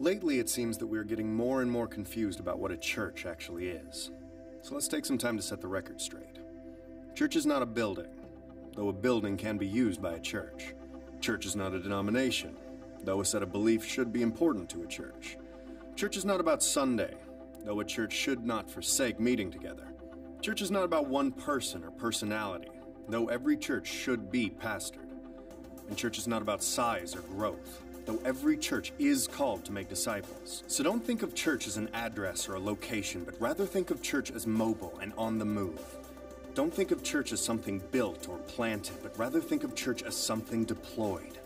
Lately, it seems that we are getting more and more confused about what a church actually is. So let's take some time to set the record straight. Church is not a building, though a building can be used by a church. Church is not a denomination, though a set of beliefs should be important to a church. Church is not about Sunday, though a church should not forsake meeting together. Church is not about one person or personality, though every church should be pastored. And church is not about size or growth, though every church is called to make disciples. So don't think of church as an address or a location, but rather think of church as mobile and on the move. Don't think of church as something built or planted, but rather think of church as something deployed.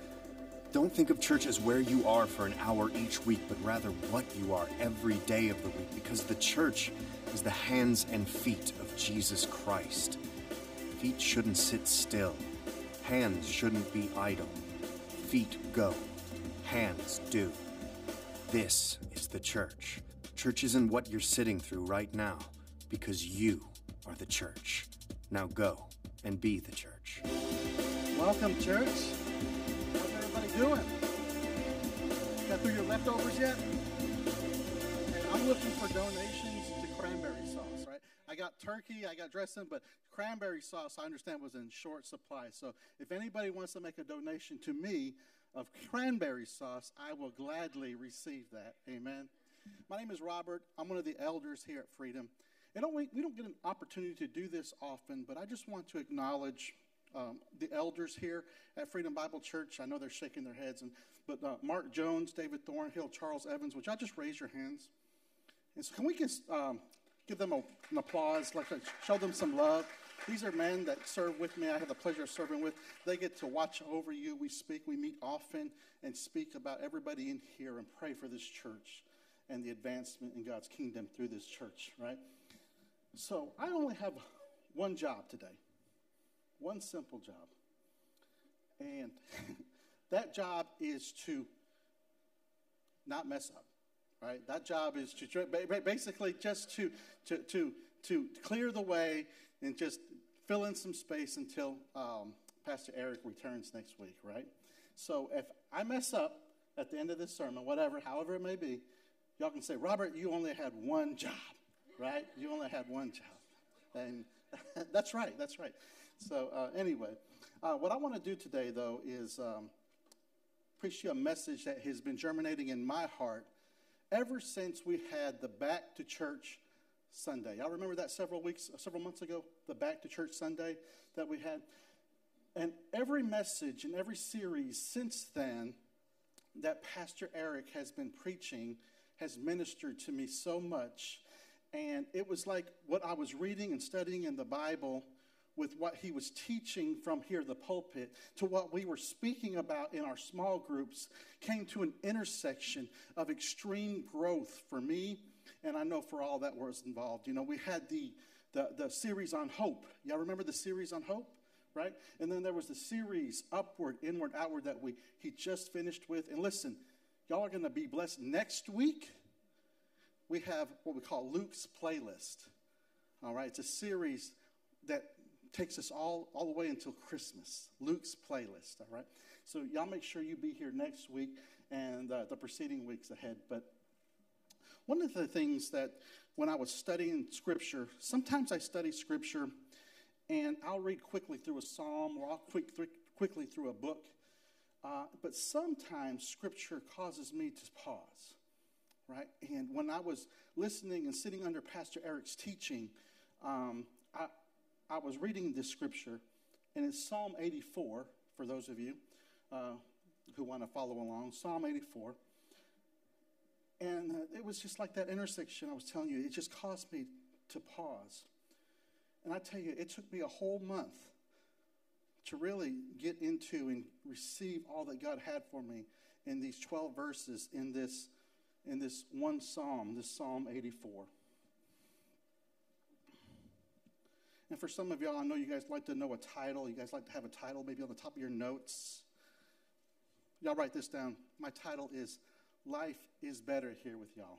Don't think of church as where you are for an hour each week, but rather what you are every day of the week, because the church is the hands and feet of Jesus Christ. Feet shouldn't sit still, hands shouldn't be idle. Feet go hands do. This is the church. Church isn't what you're sitting through right now, because you are the church. Now go and be the church. Welcome, church. How's everybody doing? Got through your leftovers yet? And I'm looking for donations to cranberry sauce, right? I got turkey, I got dressing, but cranberry sauce, I understand, was in short supply. So if anybody wants to make a donation to me, of cranberry sauce, I will gladly receive that. Amen. My name is Robert. I'm one of the elders here at Freedom. And we, we don't get an opportunity to do this often, but I just want to acknowledge um, the elders here at Freedom Bible Church. I know they're shaking their heads, and, but uh, Mark Jones, David Thornhill, Charles Evans, would y'all just raise your hands? And so, can we just um, give them a, an applause, like show them some love? These are men that serve with me. I have the pleasure of serving with. They get to watch over you. We speak, we meet often and speak about everybody in here and pray for this church and the advancement in God's kingdom through this church, right? So I only have one job today, one simple job. And that job is to not mess up, right? That job is to basically just to, to, to, to clear the way and just fill in some space until um, Pastor Eric returns next week, right? So if I mess up at the end of this sermon, whatever, however it may be, y'all can say, Robert, you only had one job, right? You only had one job. And that's right, that's right. So, uh, anyway, uh, what I want to do today, though, is um, preach you a message that has been germinating in my heart ever since we had the Back to Church Sunday. Y'all remember that several weeks, uh, several months ago, the Back to Church Sunday that we had? And every message and every series since then that Pastor Eric has been preaching has ministered to me so much. And it was like what I was reading and studying in the Bible with what he was teaching from here, the pulpit, to what we were speaking about in our small groups came to an intersection of extreme growth for me and I know for all that was involved. You know, we had the, the, the series on hope. Y'all remember the series on hope? Right? And then there was the series Upward, Inward, Outward that we he just finished with. And listen, y'all are going to be blessed. Next week, we have what we call Luke's Playlist. All right, it's a series that takes us all, all the way until Christmas. Luke's Playlist. All right, so y'all make sure you be here next week and uh, the preceding weeks ahead. But one of the things that when I was studying scripture, sometimes I study scripture and I'll read quickly through a psalm or I'll quick, quickly through a book. Uh, but sometimes scripture causes me to pause, right? And when I was listening and sitting under Pastor Eric's teaching, um, I, I was reading this scripture, and it's Psalm 84 for those of you uh, who want to follow along. Psalm 84. And uh, it was just like that intersection I was telling you. It just caused me to pause. And I tell you, it took me a whole month to really get into and receive all that God had for me in these 12 verses in this, in this one psalm, this Psalm 84. And for some of y'all, I know you guys like to know a title. You guys like to have a title maybe on the top of your notes. Y'all write this down. My title is life is better here with y'all.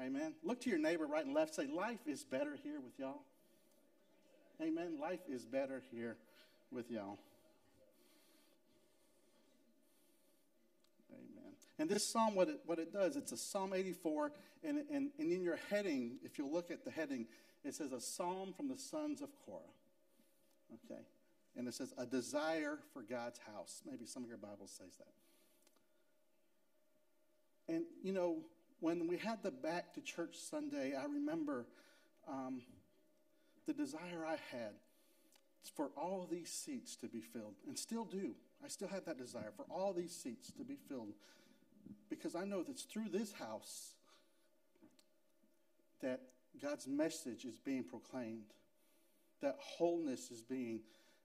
Amen. Look to your neighbor right and left. Say, life is better here with y'all. Amen. Life is better here with y'all. Amen. And this psalm, what it, what it does, it's a Psalm 84, and, and, and in your heading, if you look at the heading, it says a psalm from the sons of Korah. Okay. And it says a desire for God's house. Maybe some of your Bibles says that. And, you know, when we had the Back to Church Sunday, I remember um, the desire I had for all these seats to be filled, and still do. I still have that desire for all these seats to be filled because I know that through this house that God's message is being proclaimed, that wholeness is being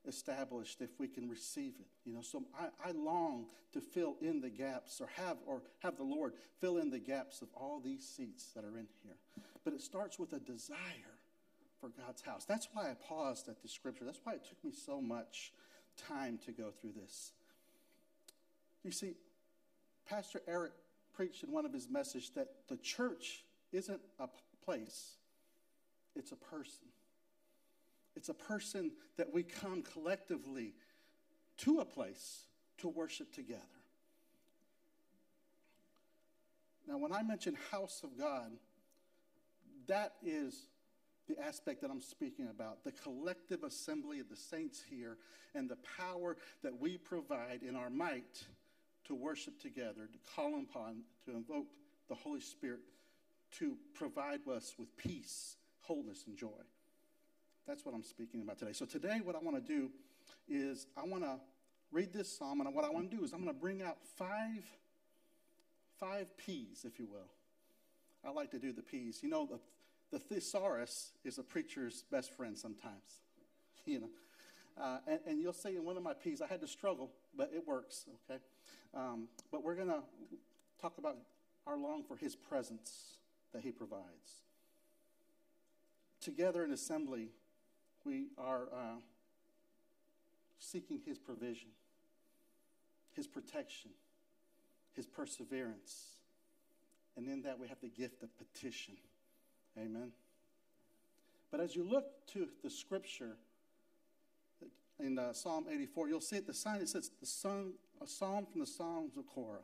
established if we can receive it. You know, so I, I long to fill in the gaps or have or have the Lord fill in the gaps of all these seats that are in here. But it starts with a desire for God's house. That's why I paused at the scripture. That's why it took me so much time to go through this. You see, Pastor Eric preached in one of his messages that the church isn't a place, it's a person. It's a person that we come collectively to a place to worship together. Now, when I mention house of God, that is the aspect that I'm speaking about the collective assembly of the saints here and the power that we provide in our might to worship together, to call upon, to invoke the Holy Spirit to provide us with peace, wholeness, and joy. That's what I'm speaking about today. So, today, what I want to do is I want to read this psalm, and what I want to do is I'm going to bring out five, five P's, if you will. I like to do the P's. You know, the the thesaurus is a preacher's best friend sometimes, you know. Uh, and, and, you'll see in one of my P's, I had to struggle, but it works, okay? Um, but we're going to talk about our long for his presence that he provides. Together in assembly, we are uh, seeking his provision, his protection, his perseverance. And in that, we have the gift of petition. Amen. But as you look to the scripture in uh, Psalm 84, you'll see at the sign it says the song, a psalm from the Psalms of Korah.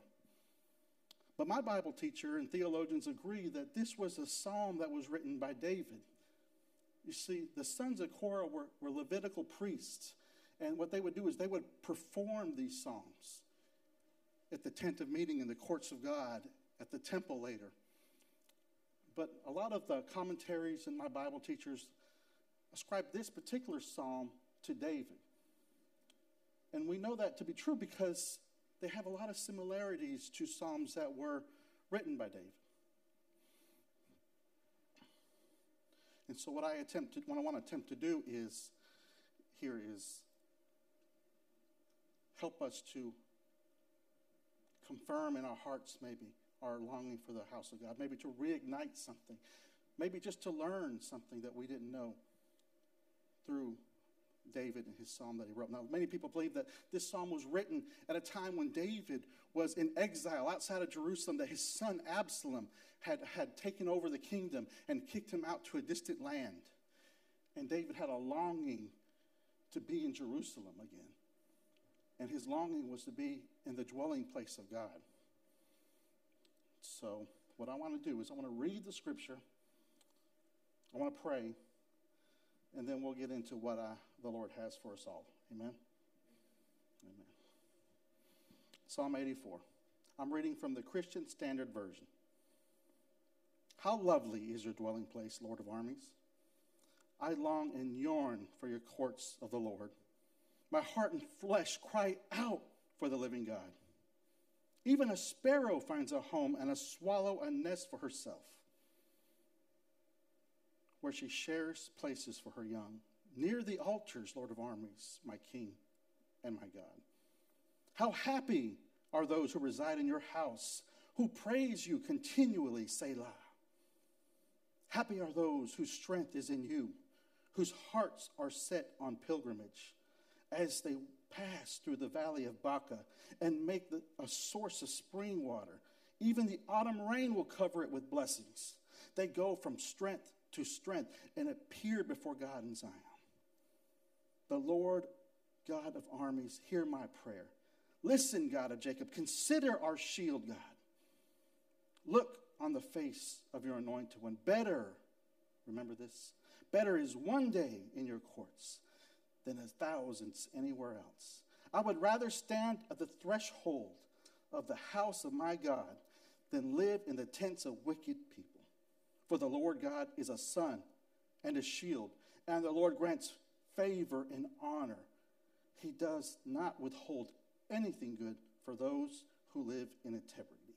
But my Bible teacher and theologians agree that this was a psalm that was written by David. You see, the sons of Korah were, were Levitical priests, and what they would do is they would perform these psalms at the tent of meeting in the courts of God, at the temple later. But a lot of the commentaries and my Bible teachers ascribe this particular psalm to David. And we know that to be true because they have a lot of similarities to psalms that were written by David. And so, what I attempt to, what I want to attempt to do is here is help us to confirm in our hearts, maybe, our longing for the house of God, maybe to reignite something, maybe just to learn something that we didn't know through David and his psalm that he wrote. Now, many people believe that this psalm was written at a time when David was in exile outside of Jerusalem, that his son Absalom had, had taken over the kingdom and kicked him out to a distant land. And David had a longing to be in Jerusalem again. And his longing was to be in the dwelling place of God. So, what I want to do is I want to read the scripture, I want to pray, and then we'll get into what I, the Lord has for us all. Amen? Amen. Psalm 84. I'm reading from the Christian Standard Version. How lovely is your dwelling place, Lord of armies! I long and yearn for your courts of the Lord. My heart and flesh cry out for the living God. Even a sparrow finds a home, and a swallow a nest for herself, where she shares places for her young. Near the altars, Lord of armies, my King and my God. How happy are those who reside in your house, who praise you continually, Selah. Happy are those whose strength is in you, whose hearts are set on pilgrimage, as they pass through the valley of Baca and make the, a source of spring water. Even the autumn rain will cover it with blessings. They go from strength to strength and appear before God in Zion. The Lord God of armies, hear my prayer. Listen, God of Jacob, consider our shield, God. Look on the face of your anointed one. Better, remember this, better is one day in your courts than a thousands anywhere else. I would rather stand at the threshold of the house of my God than live in the tents of wicked people. For the Lord God is a sun and a shield, and the Lord grants favor and honor. He does not withhold anything good for those who live in integrity.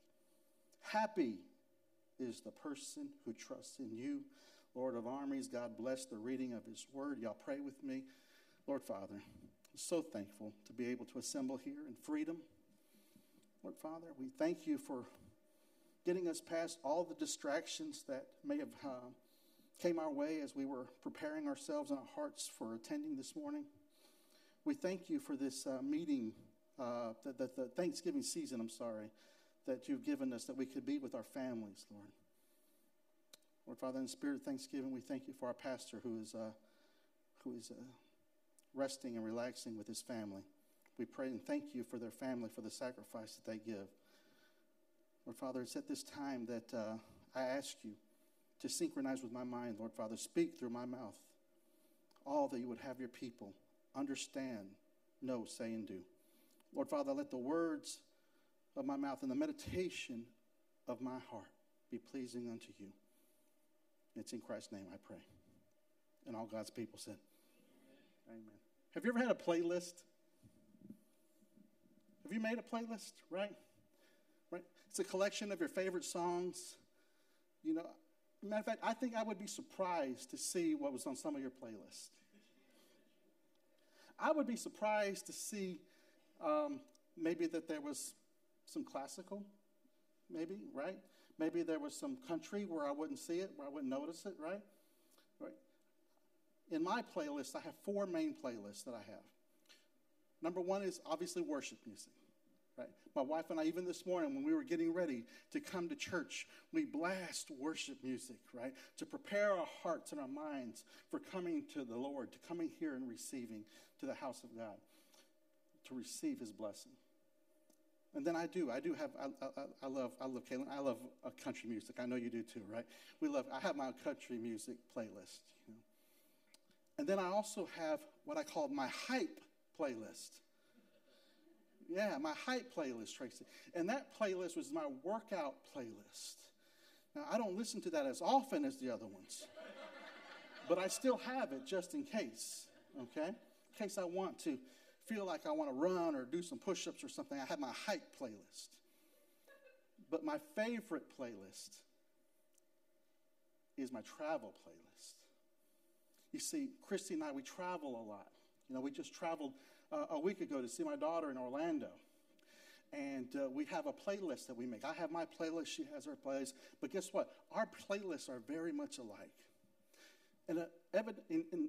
Happy is the person who trusts in you. Lord of armies, God bless the reading of his word. Y'all pray with me. Lord Father, I'm so thankful to be able to assemble here in freedom. Lord Father, we thank you for getting us past all the distractions that may have uh, came our way as we were preparing ourselves and our hearts for attending this morning. We thank you for this uh, meeting, uh, the, the, the Thanksgiving season, I'm sorry, that you've given us that we could be with our families, Lord. Lord Father, in the spirit of thanksgiving, we thank you for our pastor who is, uh, who is uh, resting and relaxing with his family. We pray and thank you for their family, for the sacrifice that they give. Lord Father, it's at this time that uh, I ask you to synchronize with my mind, Lord Father. Speak through my mouth all that you would have your people understand, know, say, and do. Lord Father, let the words of my mouth and the meditation of my heart be pleasing unto you. It's in Christ's name I pray. And all God's people said, Amen. Amen. Have you ever had a playlist? Have you made a playlist, right? Right? It's a collection of your favorite songs. You know, Matter of fact, I think I would be surprised to see what was on some of your playlists. I would be surprised to see um, maybe that there was some classical, maybe, right? Maybe there was some country where I wouldn't see it, where I wouldn't notice it, right? Right. In my playlist, I have four main playlists that I have. Number one is obviously worship music. Right? My wife and I, even this morning when we were getting ready to come to church, we blast worship music, right? To prepare our hearts and our minds for coming to the Lord, to coming here and receiving to the house of God, to receive his blessing. And then I do. I do have. I, I, I love. I love Caitlin. I love uh, country music. I know you do too, right? We love. I have my country music playlist. You know. And then I also have what I call my hype playlist. Yeah, my hype playlist, Tracy. And that playlist was my workout playlist. Now, I don't listen to that as often as the other ones, but I still have it just in case, okay? In case I want to feel like I want to run or do some push ups or something, I have my hype playlist. But my favorite playlist is my travel playlist. You see, Christy and I, we travel a lot. You know, we just traveled uh, a week ago to see my daughter in Orlando. And uh, we have a playlist that we make. I have my playlist, she has her playlist. But guess what? Our playlists are very much alike. And uh, in, in,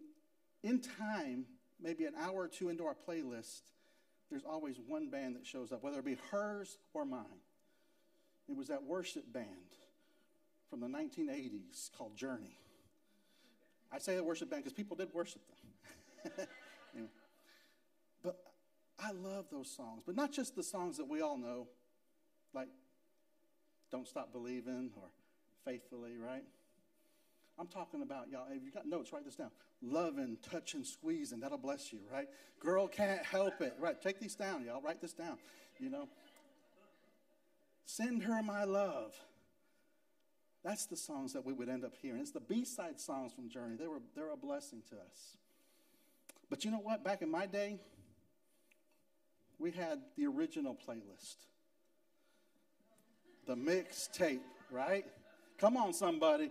in time, maybe an hour or two into our playlist, there's always one band that shows up, whether it be hers or mine. It was that worship band from the 1980s called Journey. I say the worship band because people did worship them. I love those songs, but not just the songs that we all know, like Don't Stop Believing or Faithfully, right? I'm talking about, y'all, if you got notes, write this down. Loving, touching, squeezing, that'll bless you, right? Girl can't help it, right? Take these down, y'all, write this down, you know. Send her my love. That's the songs that we would end up hearing. It's the B-side songs from Journey. They were, they're a blessing to us. But you know what? Back in my day, we had the original playlist, the mixtape, right? Come on, somebody.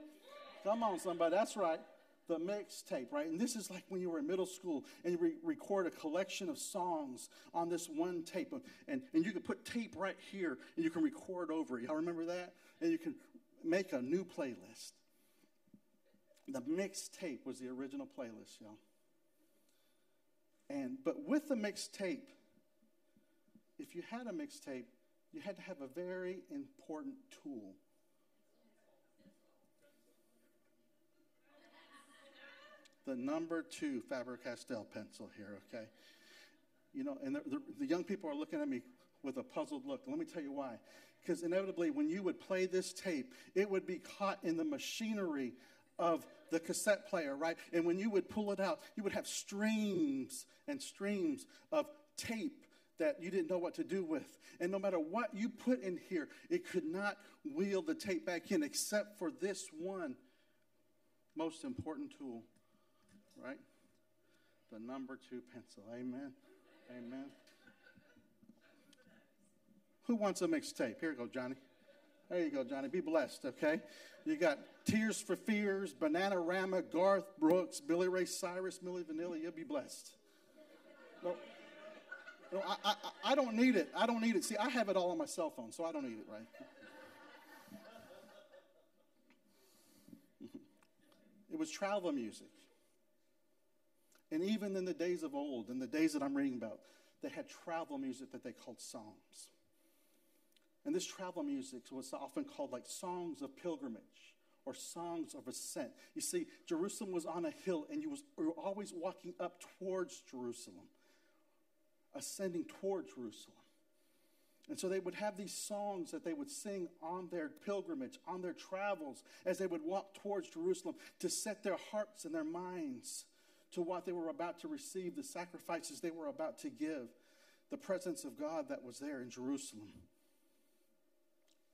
Come on, somebody. That's right. The mixtape, right? And this is like when you were in middle school and you re- record a collection of songs on this one tape. And, and you can put tape right here and you can record over it. Y'all remember that? And you can make a new playlist. The mixtape was the original playlist, y'all. And but with the mixtape, if you had a mixtape, you had to have a very important tool. The number two Faber Castell pencil here, okay? You know, and the, the, the young people are looking at me with a puzzled look. Let me tell you why. Because inevitably, when you would play this tape, it would be caught in the machinery of the cassette player, right? And when you would pull it out, you would have streams and streams of tape that you didn't know what to do with. And no matter what you put in here, it could not wheel the tape back in except for this one most important tool, right? The number two pencil. Amen. Amen. Who wants a mixtape? Here you go, Johnny. There you go, Johnny. Be blessed, okay? You got Tears for Fears, Bananarama, Garth Brooks, Billy Ray Cyrus, Milli Vanilli. You'll be blessed. No, no I, I, I don't need it. I don't need it. See, I have it all on my cell phone, so I don't need it, right? it was travel music. And even in the days of old, in the days that I'm reading about, they had travel music that they called psalms. And this travel music was often called like songs of pilgrimage or songs of ascent. You see, Jerusalem was on a hill, and you, was, you were always walking up towards Jerusalem, ascending toward Jerusalem. And so they would have these songs that they would sing on their pilgrimage, on their travels, as they would walk towards Jerusalem to set their hearts and their minds to what they were about to receive, the sacrifices they were about to give, the presence of God that was there in Jerusalem.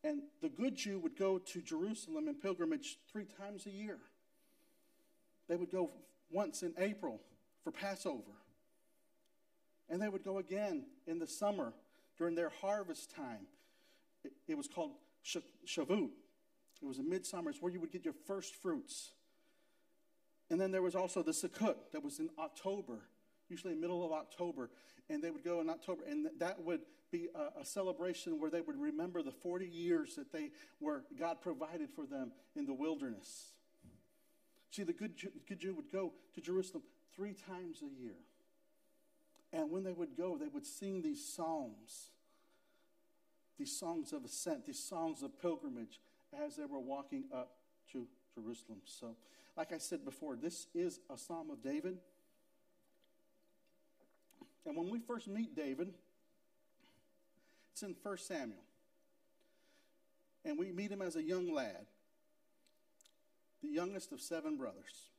And the good Jew would go to Jerusalem in pilgrimage three times a year. They would go once in April for Passover. And they would go again in the summer during their harvest time. It, it was called Shavuot. It was a midsummer. It's where you would get your first fruits. And then there was also the Sukkot that was in October, usually middle of October. And they would go in October, and that would be a, a, celebration where they would remember the 40 years that they were, God provided for them in the wilderness. See, the good good Jew would go to Jerusalem three times a year. And when they would go, they would sing these psalms, these songs of ascent, these songs of pilgrimage as they were walking up to Jerusalem. So, like I said before, this is a psalm of David. And when we first meet David, it's in 1 Samuel. And we meet him as a young lad, the youngest of seven brothers.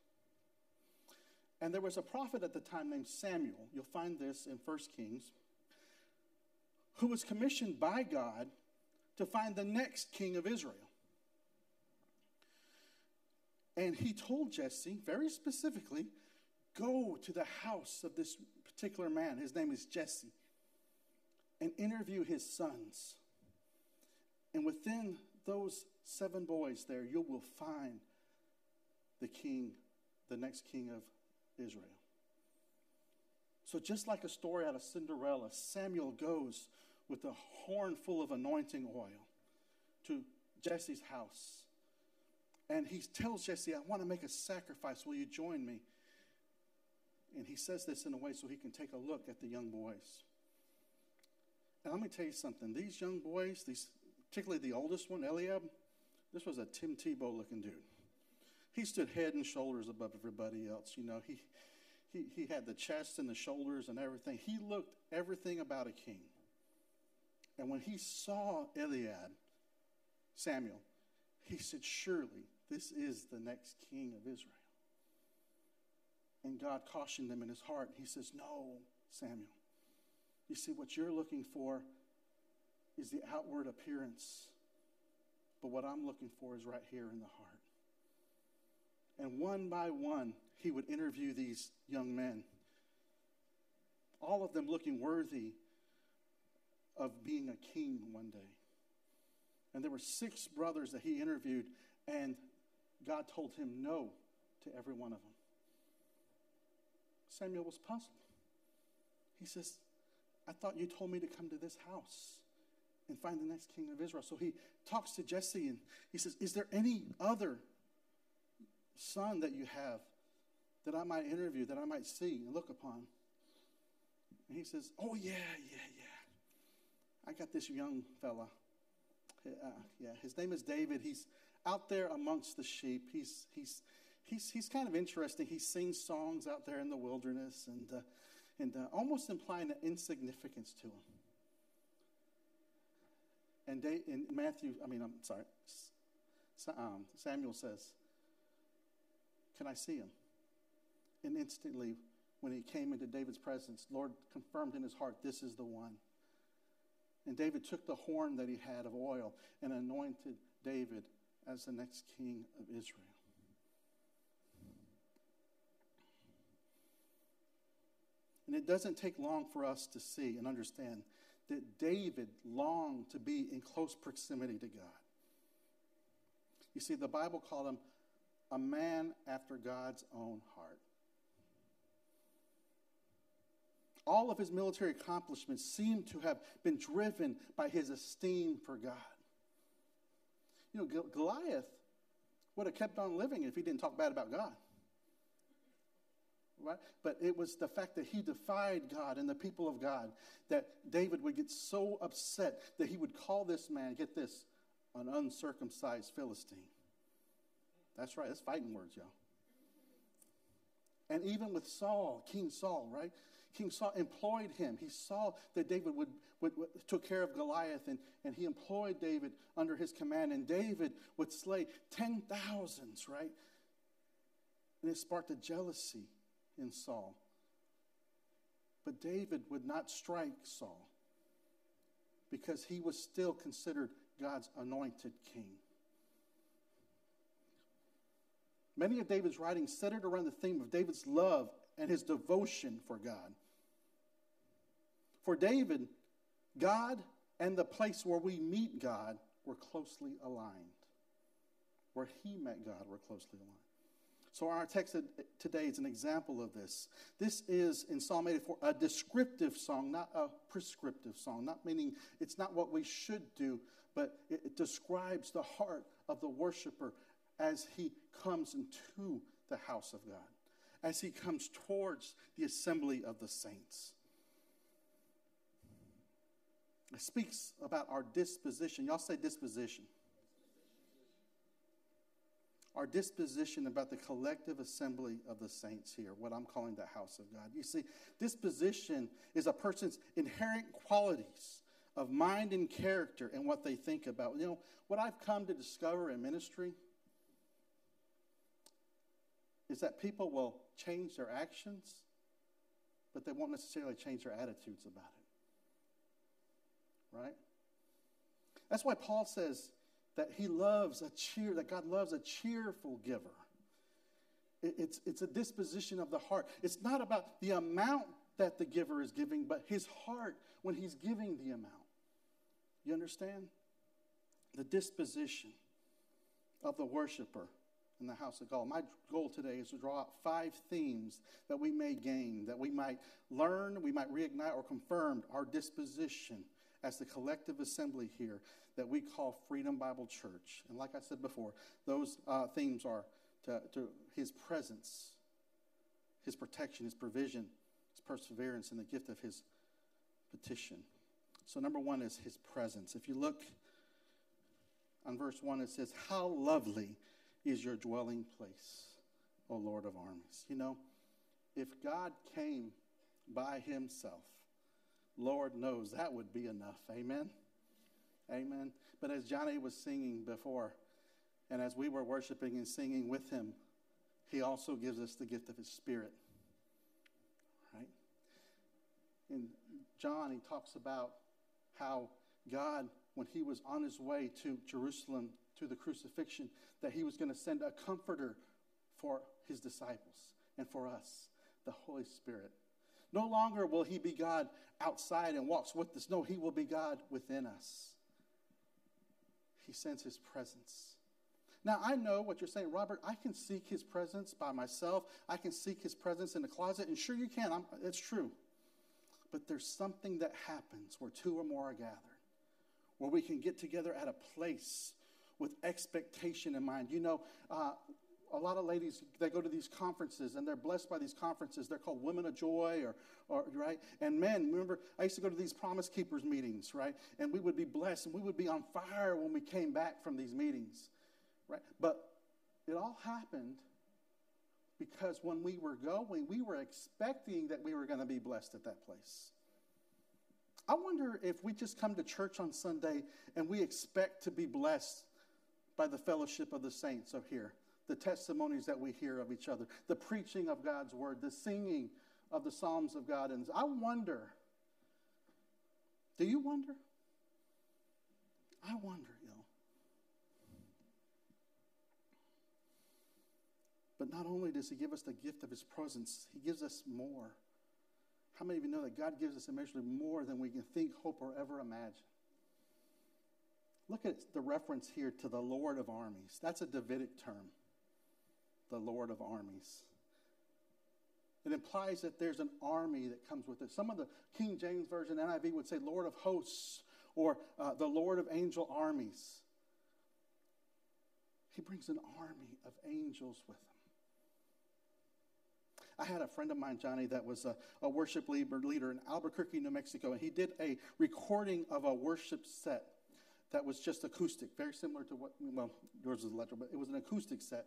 And there was a prophet at the time named Samuel. You'll find this in 1 Kings, who was commissioned by God to find the next king of Israel. And he told Jesse very specifically go to the house of this particular man. His name is Jesse. And interview his sons. And within those seven boys there, you will find the king, the next king of Israel. So, just like a story out of Cinderella, Samuel goes with a horn full of anointing oil to Jesse's house. And he tells Jesse, I want to make a sacrifice. Will you join me? And he says this in a way so he can take a look at the young boys. And let me tell you something. These young boys, these, particularly the oldest one, Eliab, this was a Tim Tebow looking dude. He stood head and shoulders above everybody else. You know, he, he, he had the chest and the shoulders and everything. He looked everything about a king. And when he saw Eliab, Samuel, he said, Surely this is the next king of Israel. And God cautioned him in his heart. He says, No, Samuel. You see, what you're looking for is the outward appearance. But what I'm looking for is right here in the heart. And one by one, he would interview these young men, all of them looking worthy of being a king one day. And there were six brothers that he interviewed, and God told him no to every one of them. Samuel was puzzled. He says, I thought you told me to come to this house and find the next king of Israel. So he talks to Jesse and he says, Is there any other son that you have that I might interview, that I might see and look upon? And he says, Oh, yeah, yeah, yeah. I got this young fella. Uh, yeah, his name is David. He's out there amongst the sheep. He's, he's, he's, he's kind of interesting. He sings songs out there in the wilderness and, uh, and uh, almost implying an insignificance to him. And in Matthew, I mean, I'm sorry, um, Samuel says, Can I see him? And instantly, when he came into David's presence, Lord confirmed in his heart, This is the one. And David took the horn that he had of oil and anointed David as the next king of Israel. And it doesn't take long for us to see and understand that David longed to be in close proximity to God. You see, the Bible called him a man after God's own heart. All of his military accomplishments seem to have been driven by his esteem for God. You know, Goliath would have kept on living if he didn't talk bad about God. Right? But it was the fact that he defied God and the people of God that David would get so upset that he would call this man, get this, an uncircumcised Philistine. That's right, that's fighting words, y'all. And even with Saul, King Saul, right? King Saul employed him. He saw that David would, would, would, took care of Goliath, and, and he employed David under his command. And David would slay ten thousands, right? And it sparked a jealousy in Saul. But David would not strike Saul because he was still considered God's anointed king. Many of David's writings centered around the theme of David's love and his devotion for God. For David, God and the place where we meet God were closely aligned. Where he met God were closely aligned. So, our text today is an example of this. This is in Psalm 84 a descriptive song, not a prescriptive song, not meaning it's not what we should do, but it, describes the heart of the worshiper as he comes into the house of God, as he comes towards the assembly of the saints. It speaks about our disposition. Y'all say disposition our disposition about the collective assembly of the saints here, what I'm calling the house of God. You see, disposition is a person's inherent qualities of mind and character and what they think about. You know, what I've come to discover in ministry is that people will change their actions, but they won't necessarily change their attitudes about it. Right? That's why Paul says, that he loves a cheer, that God loves a cheerful giver. It's, it's a disposition of the heart. It's not about the amount that the giver is giving, but his heart when he's giving the amount. You understand? The disposition of the worshiper in the house of God. My goal today is to draw out five themes that we may gain, that we might learn, we might reignite or confirm our disposition as the collective assembly here that we call Freedom Bible Church. And like I said before, those uh, themes are to, to His presence, His protection, His provision, His perseverance, and the gift of His petition. So, number one is His presence. If you look on verse 1, it says, How lovely is your dwelling place, O Lord of armies. You know, if God came by Himself, Lord knows that would be enough. Amen. Amen. But as Johnny was singing before, and as we were worshiping and singing with him, he also gives us the gift of his spirit. Right? In John, he talks about how God, when he was on his way to Jerusalem to the crucifixion, that he was going to send a comforter for his disciples and for us, the Holy Spirit. No longer will he be God outside and walks with us. No, he will be God within us. He sends his presence. Now, I know what you're saying, Robert. I can seek his presence by myself. I can seek his presence in the closet, and sure you can. I'm, it's true. But there's something that happens where two or more are gathered, where we can get together at a place with expectation in mind. You know, uh, a lot of ladies they go to these conferences and they're blessed by these conferences. They're called women of joy or, or right? And men remember i used to go to these promise keepers meetings right? And we would be blessed and we would be on fire when we came back from these meetings right? But it all happened because when we were going we were expecting that we were going to be blessed at that place. I wonder if we just come to church on Sunday and we expect to be blessed by the fellowship of the saints of here, the testimonies that we hear of each other, the preaching of God's word, the singing of the Psalms of God. And I wonder, do you wonder? I wonder, you know. But not only does He give us the gift of His presence, He gives us more. How many of you know that God gives us immeasurably more than we can think, hope, or ever imagine? Look at the reference here to the Lord of armies. That's a Davidic term, the Lord of armies. It implies that there's an army that comes with it. Some of the King James Version, NIV, would say Lord of hosts or uh, the Lord of angel armies. He brings an army of angels with him. I had a friend of mine, Johnny, that was a, a worship leader, leader in Albuquerque, New Mexico, and he did a recording of a worship set that was just acoustic, very similar to what, well, yours was electric, but it was an acoustic set.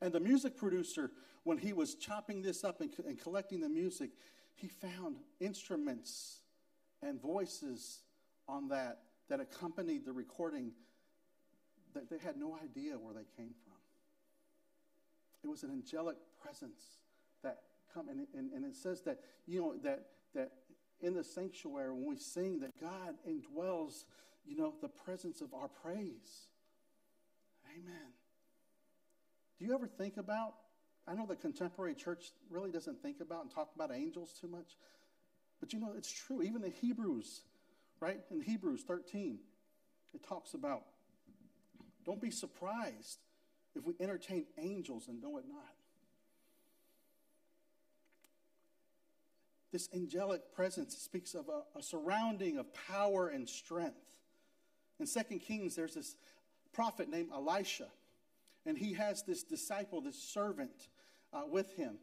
And the music producer, when he was chopping this up and, and collecting the music, he found instruments and voices on that that accompanied the recording that they had no idea where they came from. It was an angelic presence that come and, and, and it says that you know that that in the sanctuary when we sing that God indwells you know the presence of our praise. Amen. Do you ever think about? I know the contemporary church really doesn't think about and talk about angels too much, but you know it's true. Even the Hebrews, right? In Hebrews 13, it talks about don't be surprised if we entertain angels and know it not. This angelic presence speaks of a, a surrounding of power and strength. In Second Kings, there's this prophet named Elisha, and he has this disciple, this servant, uh, with him.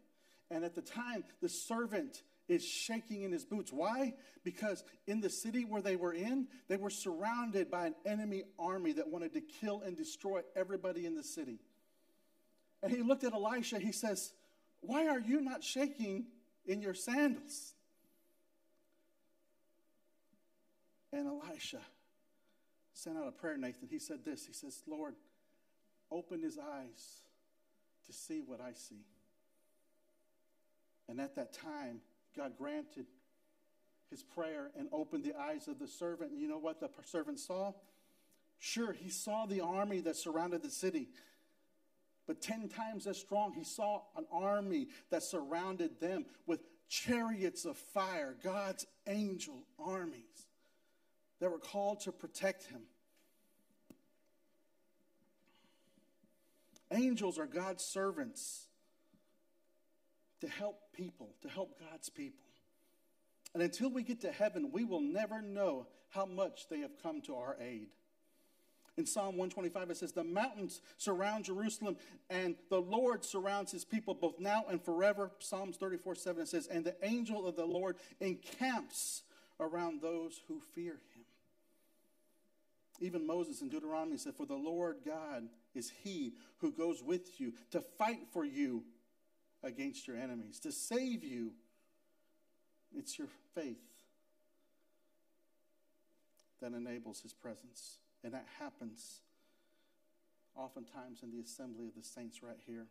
And at the time, the servant is shaking in his boots. Why? Because in the city where they were in, they were surrounded by an enemy army that wanted to kill and destroy everybody in the city. And he looked at Elisha, he says, Why are you not shaking in your sandals. And Elisha sent out a prayer, Nathan. He said this He says, Lord, open his eyes to see what I see. And at that time, God granted his prayer and opened the eyes of the servant. And you know what the servant saw? Sure, he saw the army that surrounded the city but 10 times as strong. He saw an army that surrounded them with chariots of fire, God's angel armies that were called to protect him. Angels are God's servants to help people, to help God's people. And until we get to heaven, we will never know how much they have come to our aid. In Psalm 125, it says, The mountains surround Jerusalem, and the Lord surrounds his people both now and forever. Psalms 34 7 it says, And the angel of the Lord encamps around those who fear him. Even Moses in Deuteronomy said, For the Lord God is he who goes with you to fight for you against your enemies, to save you. It's your faith that enables his presence. And that happens oftentimes in the assembly of the saints right here.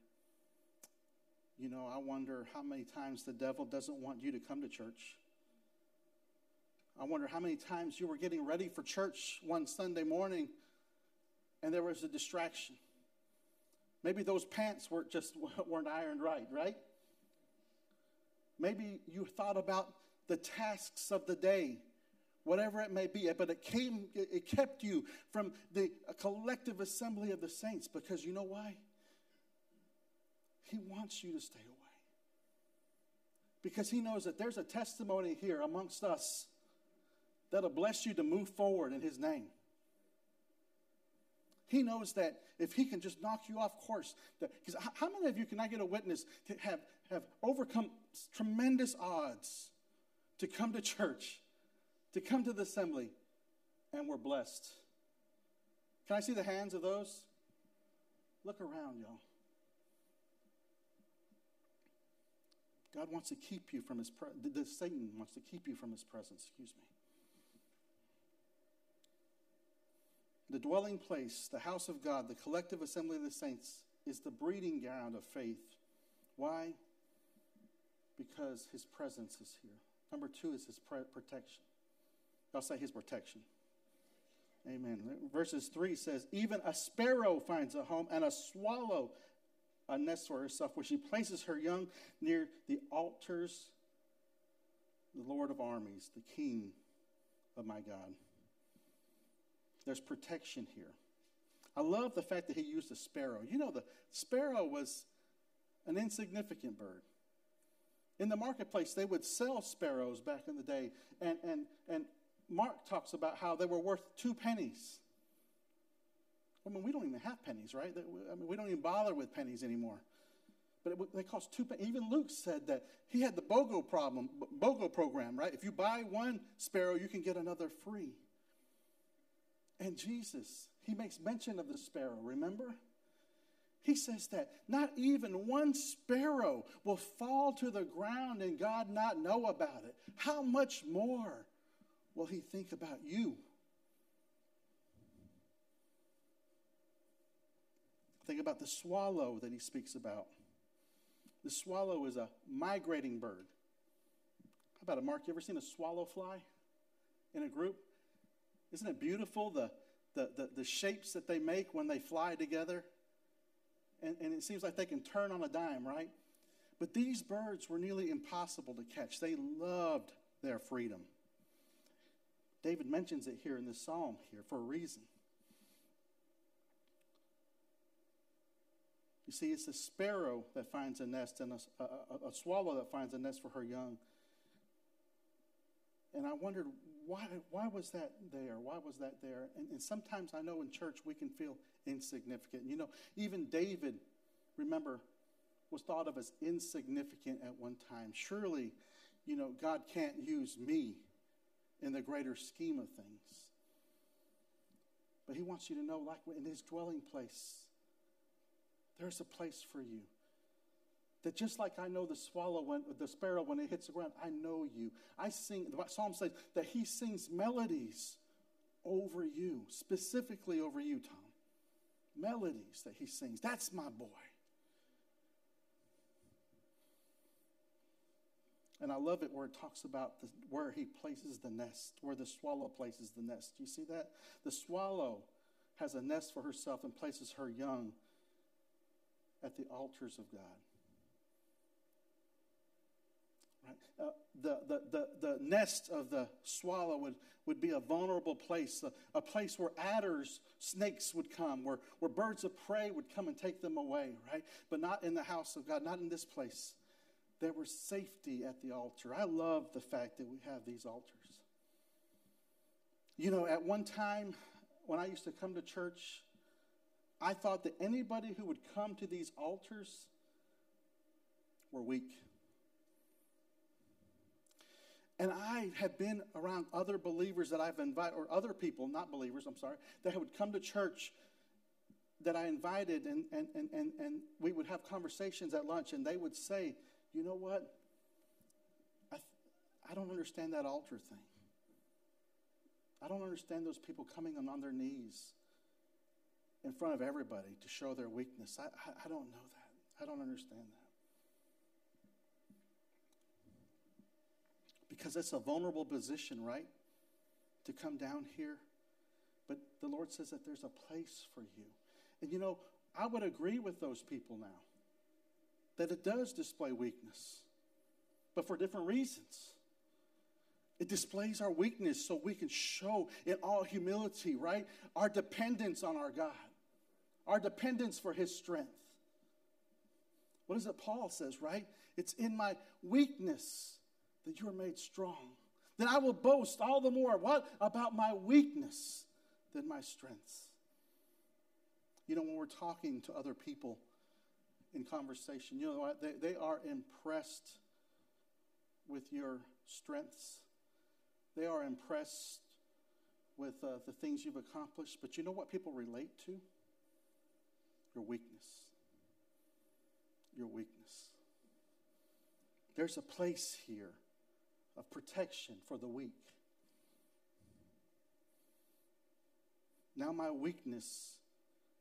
You know, I wonder how many times the devil doesn't want you to come to church. I wonder how many times you were getting ready for church one Sunday morning and there was a distraction. Maybe those pants weren't just weren't ironed right, right? Maybe you thought about the tasks of the day whatever it may be. But it came, it kept you from the collective assembly of the saints because you know why? He wants you to stay away. Because he knows that there's a testimony here amongst us that'll bless you to move forward in his name. He knows that if he can just knock you off course, because how many of you can I get a witness to have, have overcome tremendous odds to come to church to come to the assembly, and we're blessed. Can I see the hands of those? Look around, y'all. God wants to keep you from his presence. Satan wants to keep you from his presence, excuse me. The dwelling place, the house of God, the collective assembly of the saints, is the breeding ground of faith. Why? Because his presence is here. Number two is his protection. I'll say his protection. Amen. Verses 3 says, Even a sparrow finds a home, and a swallow a nest for herself, where she places her young near the altars, the Lord of armies, the King of my God. There's protection here. I love the fact that he used a sparrow. You know, the sparrow was an insignificant bird. In the marketplace, they would sell sparrows back in the day, and, and, and Mark talks about how they were worth two pennies. I mean, we don't even have pennies, right? I mean, we don't even bother with pennies anymore. But it, they cost two pennies. Even Luke said that he had the BOGO problem, BOGO program, right? If you buy one sparrow, you can get another free. And Jesus, he makes mention of the sparrow, remember? He says that not even one sparrow will fall to the ground and God not know about it. How much more will he think about you? Think about the swallow that he speaks about. The swallow is a migrating bird. How about it, Mark? You ever seen a swallow fly in a group? Isn't it beautiful, the, the, the, the shapes that they make when they fly together? And, and it seems like they can turn on a dime, right? But these birds were nearly impossible to catch. They loved their freedom. David mentions it here in this psalm here for a reason. You see, it's a sparrow that finds a nest and a, a, a, swallow that finds a nest for her young. And I wondered, why, why was that there? Why was that there? And, and sometimes I know in church we can feel insignificant. You know, even David, remember, was thought of as insignificant at one time. Surely, you know, God can't use me in the greater scheme of things. But he wants you to know, like in his dwelling place, there's a place for you. That just like I know the swallow when the sparrow when it hits the ground, I know you. I sing the psalm says that he sings melodies over you, specifically over you, Tom. Melodies that he sings. That's my boy. And I love it where it talks about the, where he places the nest, where the swallow places the nest. You see that? The swallow has a nest for herself and places her young at the altars of God. Uh, the, the, the, the nest of the swallow would, would be a vulnerable place, a, a place where adders, snakes would come, where, where birds of prey would come and take them away, right? But not in the house of God, not in this place. There was safety at the altar. I love the fact that we have these altars. You know, at one time when I used to come to church, I thought that anybody who would come to these altars were weak. And I have been around other believers that I've invited, or other people, not believers, I'm sorry, that would come to church that I invited, and, and, and, and, and we would have conversations at lunch, and they would say, You know what? I, I don't understand that altar thing. I don't understand those people coming on their knees in front of everybody to show their weakness. I, I, I don't know that. I don't understand that. Because it's a vulnerable position, right? To come down here. But the Lord says that there's a place for you. And you know, I would agree with those people now that it does display weakness, but for different reasons. It displays our weakness so we can show in all humility, right? Our dependence on our God our dependence for his strength. What is it Paul says, right? It's in my weakness that you are made strong. Then I will boast all the more. What? About my weakness than my strengths. You know, when we're talking to other people in conversation, you know? They, they are impressed with your strengths. They are impressed with uh, the things you've accomplished. But you know what people relate to? your weakness. Your weakness. There's a place here of protection for the weak. Now my weakness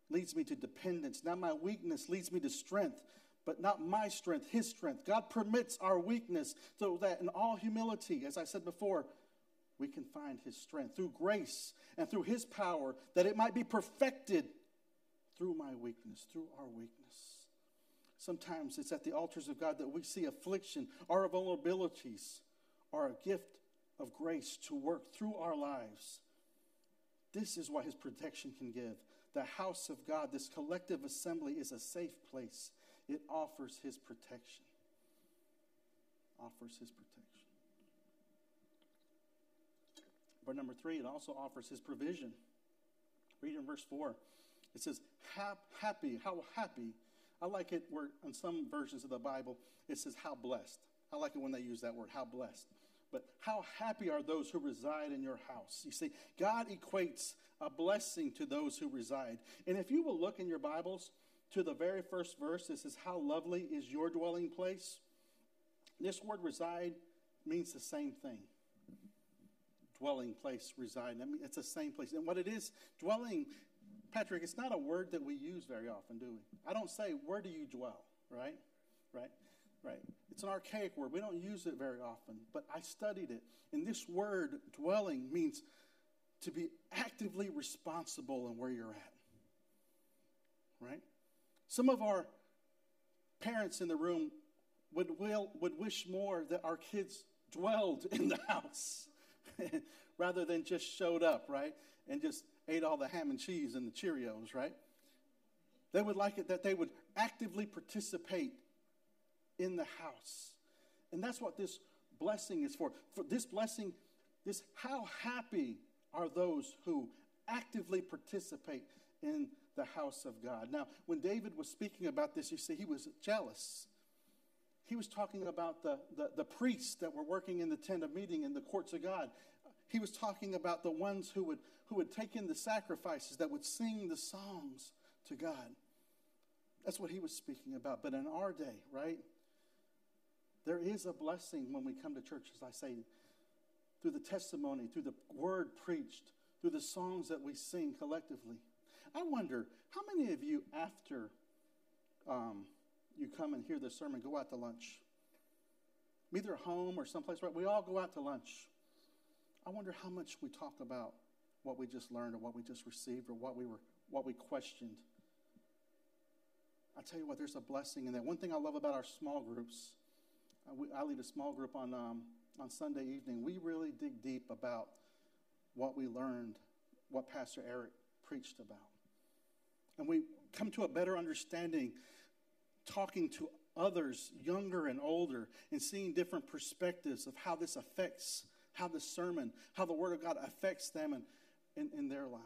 leads me to dependence. Now my weakness leads me to strength, but not my strength, His strength. God permits our weakness so that in all humility, as I said before, we can find His strength through grace and through His power, that it might be perfected through my weakness, through our weakness. Sometimes it's at the altars of God that we see affliction, our vulnerabilities are a gift of grace to work through our lives. This is what His protection can give. The house of God, this collective assembly, is a safe place. It offers His protection. Offers His protection. But number three, it also offers His provision. Read in verse 4. It says, Happy, how happy. I like it where, in some versions of the Bible, it says, How blessed. I like it when they use that word, how blessed. But how happy are those who reside in your house? You see, God equates a blessing to those who reside. And if you will look in your Bibles to the very first verse, it says, How lovely is your dwelling place. This word reside means the same thing. Dwelling place, reside. I mean, it's the same place. And what it is, dwelling, Patrick, it's not a word that we use very often, do we? I don't say, Where do you dwell, right? Right? Right? It's an archaic word. We don't use it very often, but I studied it. And this word, dwelling, means to be actively responsible in where you're at. Right? Some of our parents in the room would, will, would wish more that our kids dwelled in the house rather than just showed up, right? And just ate all the ham and cheese and the Cheerios, right? They would like it that they would actively participate in the house. And that's what this blessing is for. For this blessing, this how happy are those who actively participate in the house of God. Now, when David was speaking about this, you see, he was jealous. He was talking about the, the, the priests that were working in the tent of meeting in the courts of God. He was talking about the ones who would, who would take in the sacrifices, that would sing the songs to God. That's what he was speaking about. But in our day, right? There is a blessing when we come to church, as I say, through the testimony, through the word preached, through the songs that we sing collectively. I wonder how many of you, after um, you come and hear the sermon, go out to lunch? Either home or someplace, right? We all go out to lunch. I wonder how much we talk about what we just learned or what we just received or what we were what we questioned. I tell you what, there's a blessing in that. One thing I love about our small groups we, I lead a small group on, um, on Sunday evening. We really dig deep about what we learned, what Pastor Eric preached about. And we come to a better understanding talking to others, younger and older, and seeing different perspectives of how this affects, how the sermon, how the Word of God affects them and in, in their lives.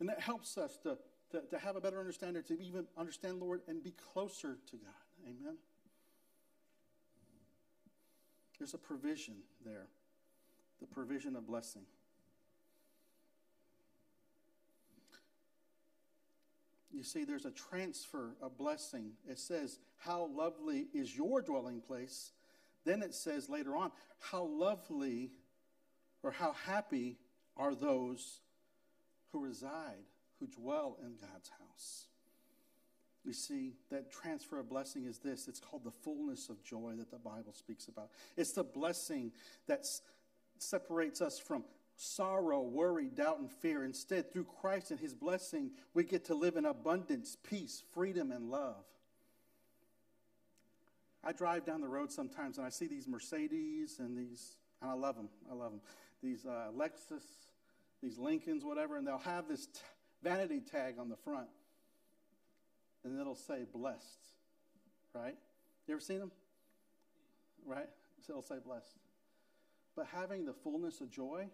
And that helps us to, to, to have a better understanding, to even understand Lord and be closer to God. Amen. There's a provision there, the provision of blessing. You see, there's a transfer of blessing. It says, How lovely is your dwelling place. Then it says later on, How lovely or how happy are those who reside, who dwell in God's house. You see, that transfer of blessing is this it's called the fullness of joy that the Bible speaks about. It's the blessing that separates us from sorrow, worry, doubt, and fear. Instead, through Christ and his blessing, we get to live in abundance, peace, freedom, and love. I drive down the road sometimes and I see these Mercedes and these, and I love them. I love them. These uh, Lexus, these Lincolns, whatever, and they'll have this t- vanity tag on the front and it'll say blessed, right? You ever seen them? Right? So it'll say blessed. But having the fullness of joy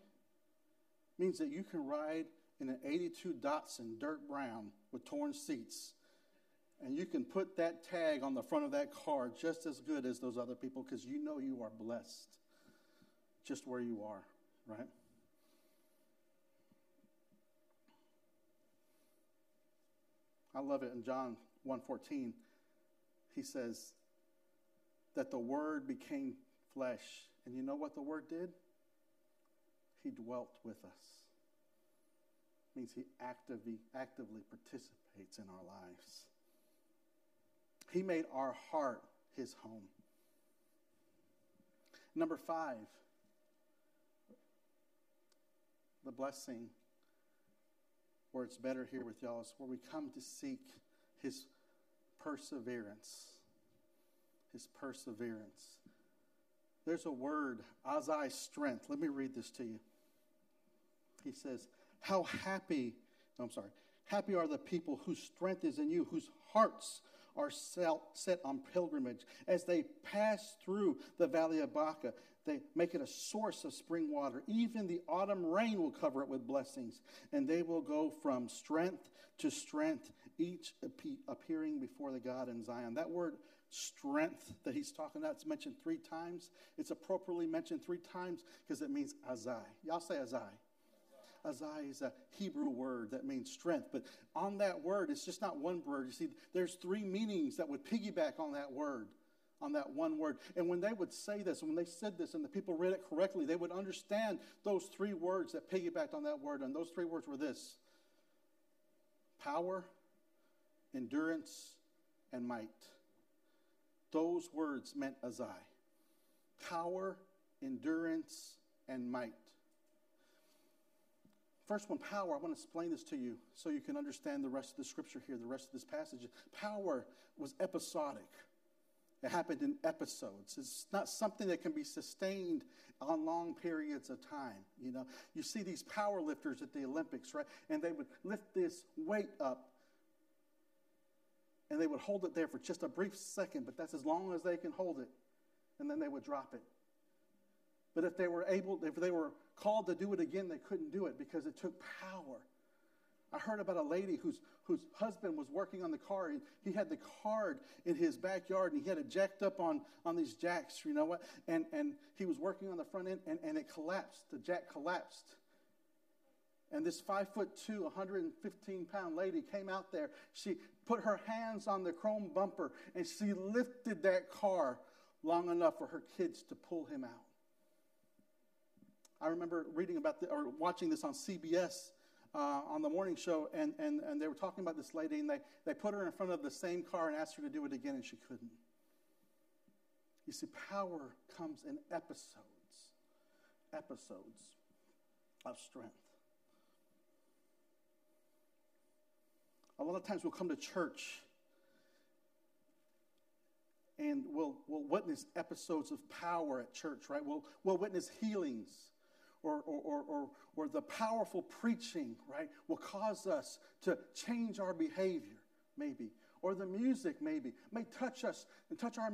means that you can ride in an 82 Datsun dirt brown with torn seats. And you can put that tag on the front of that car just as good as those other people because you know you are blessed just where you are, right? I love it in John 1:14. He says that the word became flesh. And you know what the word did? He dwelt with us. means he actively, actively participates in our lives. He made our heart his home. Number five, the blessing where it's better here with y'all is where we come to seek his perseverance. His perseverance. There's a word, Azai strength. Let me read this to you. He says, How happy, no, I'm sorry, happy are the people whose strength is in you, whose hearts are set on pilgrimage. As they pass through the valley of Baca, they make it a source of spring water. Even the autumn rain will cover it with blessings, and they will go from strength to strength, each appearing before the God in Zion. That word strength that he's talking about, it's mentioned three times. It's appropriately mentioned three times because it means azai. Y'all say azai. Azai is a Hebrew word that means strength. But on that word, it's just not one word. You see, there's three meanings that would piggyback on that word, on that one word. And when they would say this, when they said this, and the people read it correctly, they would understand those three words that piggybacked on that word. And those three words were this power, endurance, and might. Those words meant azai power, endurance, and might. First one, power. I want to explain this to you so you can understand the rest of the scripture here, the rest of this passage. Power was episodic. It happened in episodes. It's not something that can be sustained on long periods of time. You know, you see these power lifters at the Olympics, right? And they would lift this weight up and they would hold it there for just a brief second, but that's as long as they can hold it. And then they would drop it. But if they were able, if they were called to do it again, they couldn't do it because it took power. I heard about a lady whose, whose husband was working on the car. And he had the card in his backyard and he had it jacked up on, on these jacks, you know what? And, and he was working on the front end and, and it collapsed. The jack collapsed. And this five foot two, 115 pound lady came out there. She put her hands on the chrome bumper and she lifted that car long enough for her kids to pull him out. I remember reading about the, or watching this on CBS uh, on the morning show, and, and, and they were talking about this lady, and they, they put her in front of the same car and asked her to do it again, and she couldn't. You see, power comes in episodes, episodes of strength. A lot of times we'll come to church and we'll, we'll witness episodes of power at church, right? We'll, we'll witness healings or, or, or, or, the powerful preaching, right, will cause us to change our behavior, maybe. Or the music, maybe, may touch us and touch our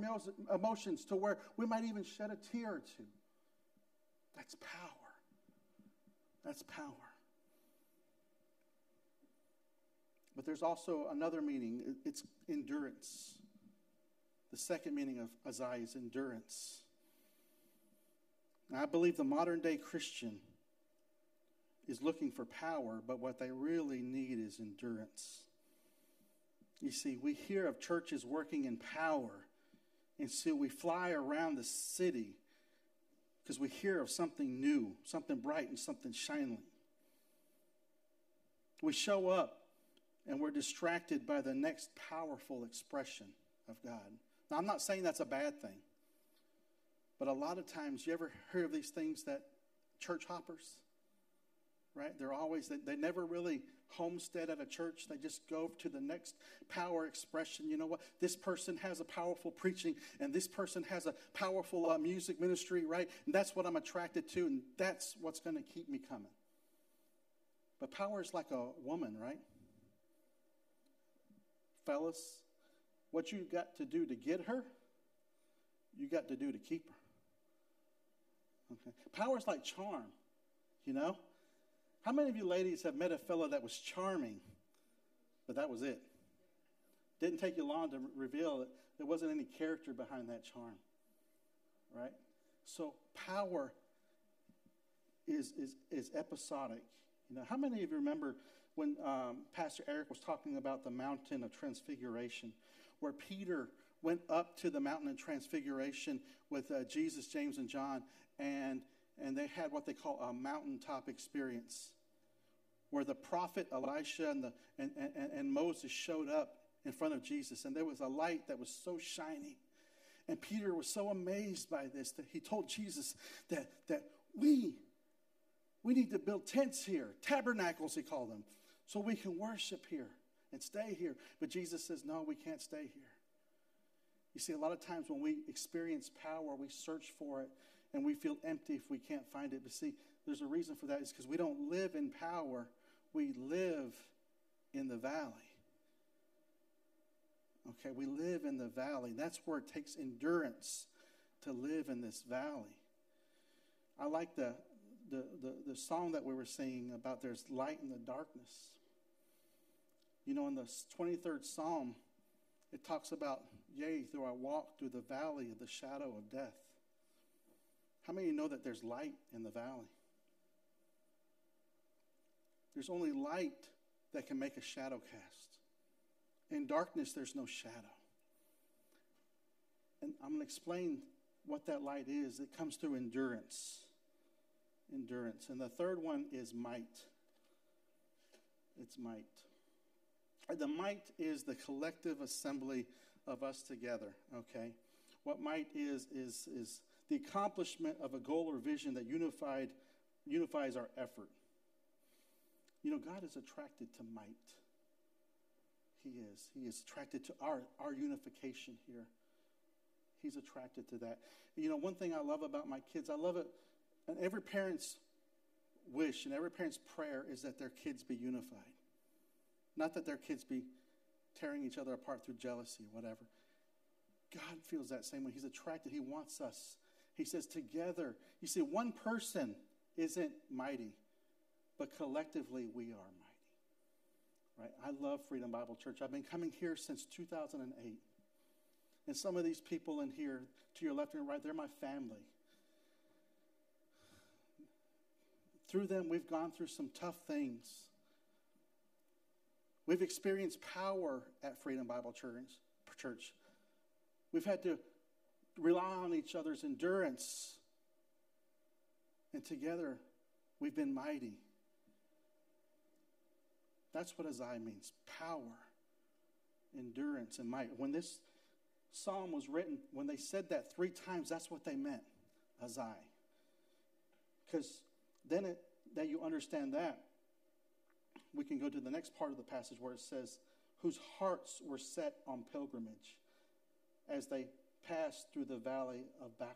emotions to where we might even shed a tear or two. That's power. That's power. But there's also another meaning it's endurance. The second meaning of Azai is endurance. I believe the modern day Christian is looking for power, but what they really need is endurance. You see, we hear of churches working in power, and so we fly around the city because we hear of something new, something bright, and something shining. We show up and we're distracted by the next powerful expression of God. Now, I'm not saying that's a bad thing. But a lot of times, you ever hear of these things that church hoppers, right? They're always, they, they never really homestead at a church. They just go to the next power expression. You know what? This person has a powerful preaching, and this person has a powerful uh, music ministry, right? And that's what I'm attracted to, and that's what's going to keep me coming. But power is like a woman, right? Fellas, what you got to do to get her, you got to do to keep her. Okay. Power is like charm, you know? How many of you ladies have met a fellow that was charming, but that was it? Didn't take you long to reveal that there wasn't any character behind that charm, right? So power is, is, is episodic. You know, how many of you remember when um, Pastor Eric was talking about the mountain of transfiguration, where Peter went up to the mountain of transfiguration with uh, Jesus, James, and John, and, and they had what they call a mountaintop experience where the prophet Elisha and, the, and, and, and Moses showed up in front of Jesus, and there was a light that was so shiny. And Peter was so amazed by this that he told Jesus that, that we, we need to build tents here, tabernacles, he called them, so we can worship here and stay here. But Jesus says, no, we can't stay here. You see, a lot of times when we experience power, we search for it and we feel empty if we can't find it. But see, there's a reason for that is because we don't live in power, we live in the valley. Okay, we live in the valley. That's where it takes endurance to live in this valley. I like the, the, the, the song that we were singing about there's light in the darkness. You know, in the 23rd Psalm, it talks about, yea, though I walk through the valley of the shadow of death. How many know that there's light in the valley? There's only light that can make a shadow cast. In darkness, there's no shadow. And I'm going to explain what that light is. It comes through endurance. Endurance. And the third one is might. It's might. The might is the collective assembly of us together, okay? What might is, is, is the accomplishment of a goal or vision that unified, unifies our effort. You know, God is attracted to might. He is. He is attracted to our, our unification here. He's attracted to that. You know, one thing I love about my kids, I love it, and every parent's wish and every parent's prayer is that their kids be unified. Not that their kids be tearing each other apart through jealousy or whatever. God feels that same way. He's attracted. He wants us. He says, together. You see, one person isn't mighty, but collectively we are mighty. Right? I love Freedom Bible Church. I've been coming here since 2008. And some of these people in here, to your left and right, they're my family. Through them, we've gone through some tough things. We've experienced power at Freedom Bible Church. Church. We've had to rely on each other's endurance. And together, we've been mighty. That's what Azai means power, endurance, and might. When this psalm was written, when they said that three times, that's what they meant Azai. Because then it, that you understand that, we can go to the next part of the passage where it says, whose hearts were set on pilgrimage as they passed through the valley of Baca.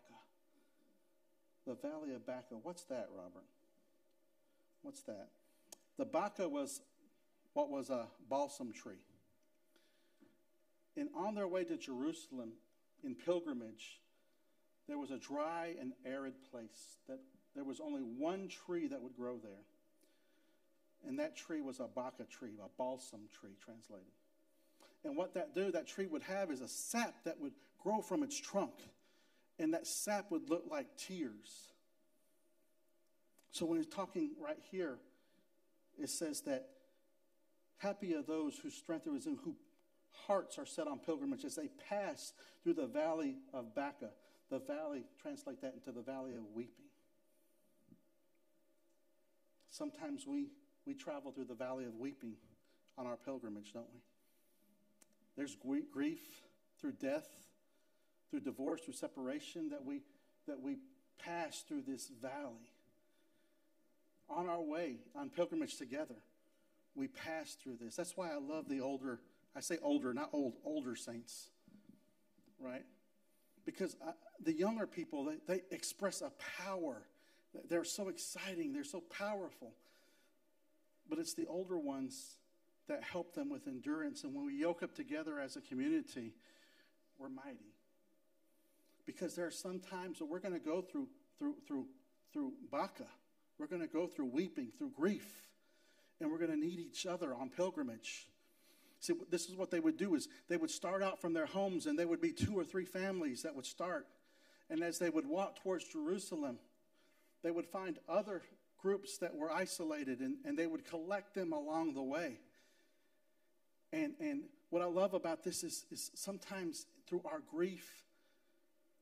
The valley of Baca. What's that, Robert? What's that? The Baca was what was a balsam tree. And on their way to Jerusalem in pilgrimage, there was a dry and arid place that there was only one tree that would grow there. And that tree was a baca tree, a balsam tree translated. And what that do, that tree would have is a sap that would grow from its trunk. And that sap would look like tears. So when he's talking right here, it says that happy are those whose strength is in, who hearts are set on pilgrimage as they pass through the valley of Baca. The valley, translate that into the valley of weeping. Sometimes we, we travel through the valley of weeping on our pilgrimage, don't we? There's grief through death, through divorce, through separation that we, that we pass through this valley. On our way, on pilgrimage together, we pass through this. That's why I love the older, I say older, not old, older saints, right? Because I, the younger people, they, they express a power. They're so exciting, they're so powerful. But it's the older ones that help them with endurance. And when we yoke up together as a community, we're mighty. Because there are some times that we're going to go through through through through Baca. We're going to go through weeping, through grief, and we're going to need each other on pilgrimage. See, this is what they would do is they would start out from their homes and there would be two or three families that would start. And as they would walk towards Jerusalem, they would find other groups that were isolated and, and they would collect them along the way. And, and what I love about this is, is sometimes through our grief,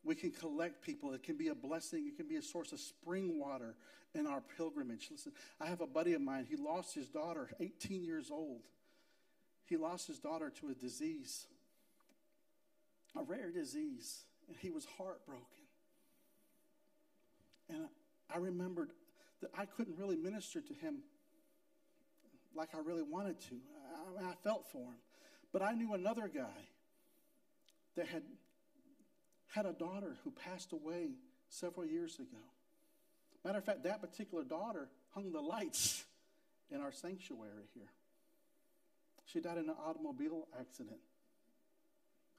we can collect people. It can be a blessing, it can be a source of spring water in our pilgrimage. Listen, I have a buddy of mine, he lost his daughter, 18 years old. He lost his daughter to a disease, a rare disease, and he was heartbroken. And I remembered that I couldn't really minister to him like I really wanted to. I, I felt for him. But I knew another guy that had had a daughter who passed away several years ago. Matter of fact, that particular daughter hung the lights in our sanctuary here. She died in an automobile accident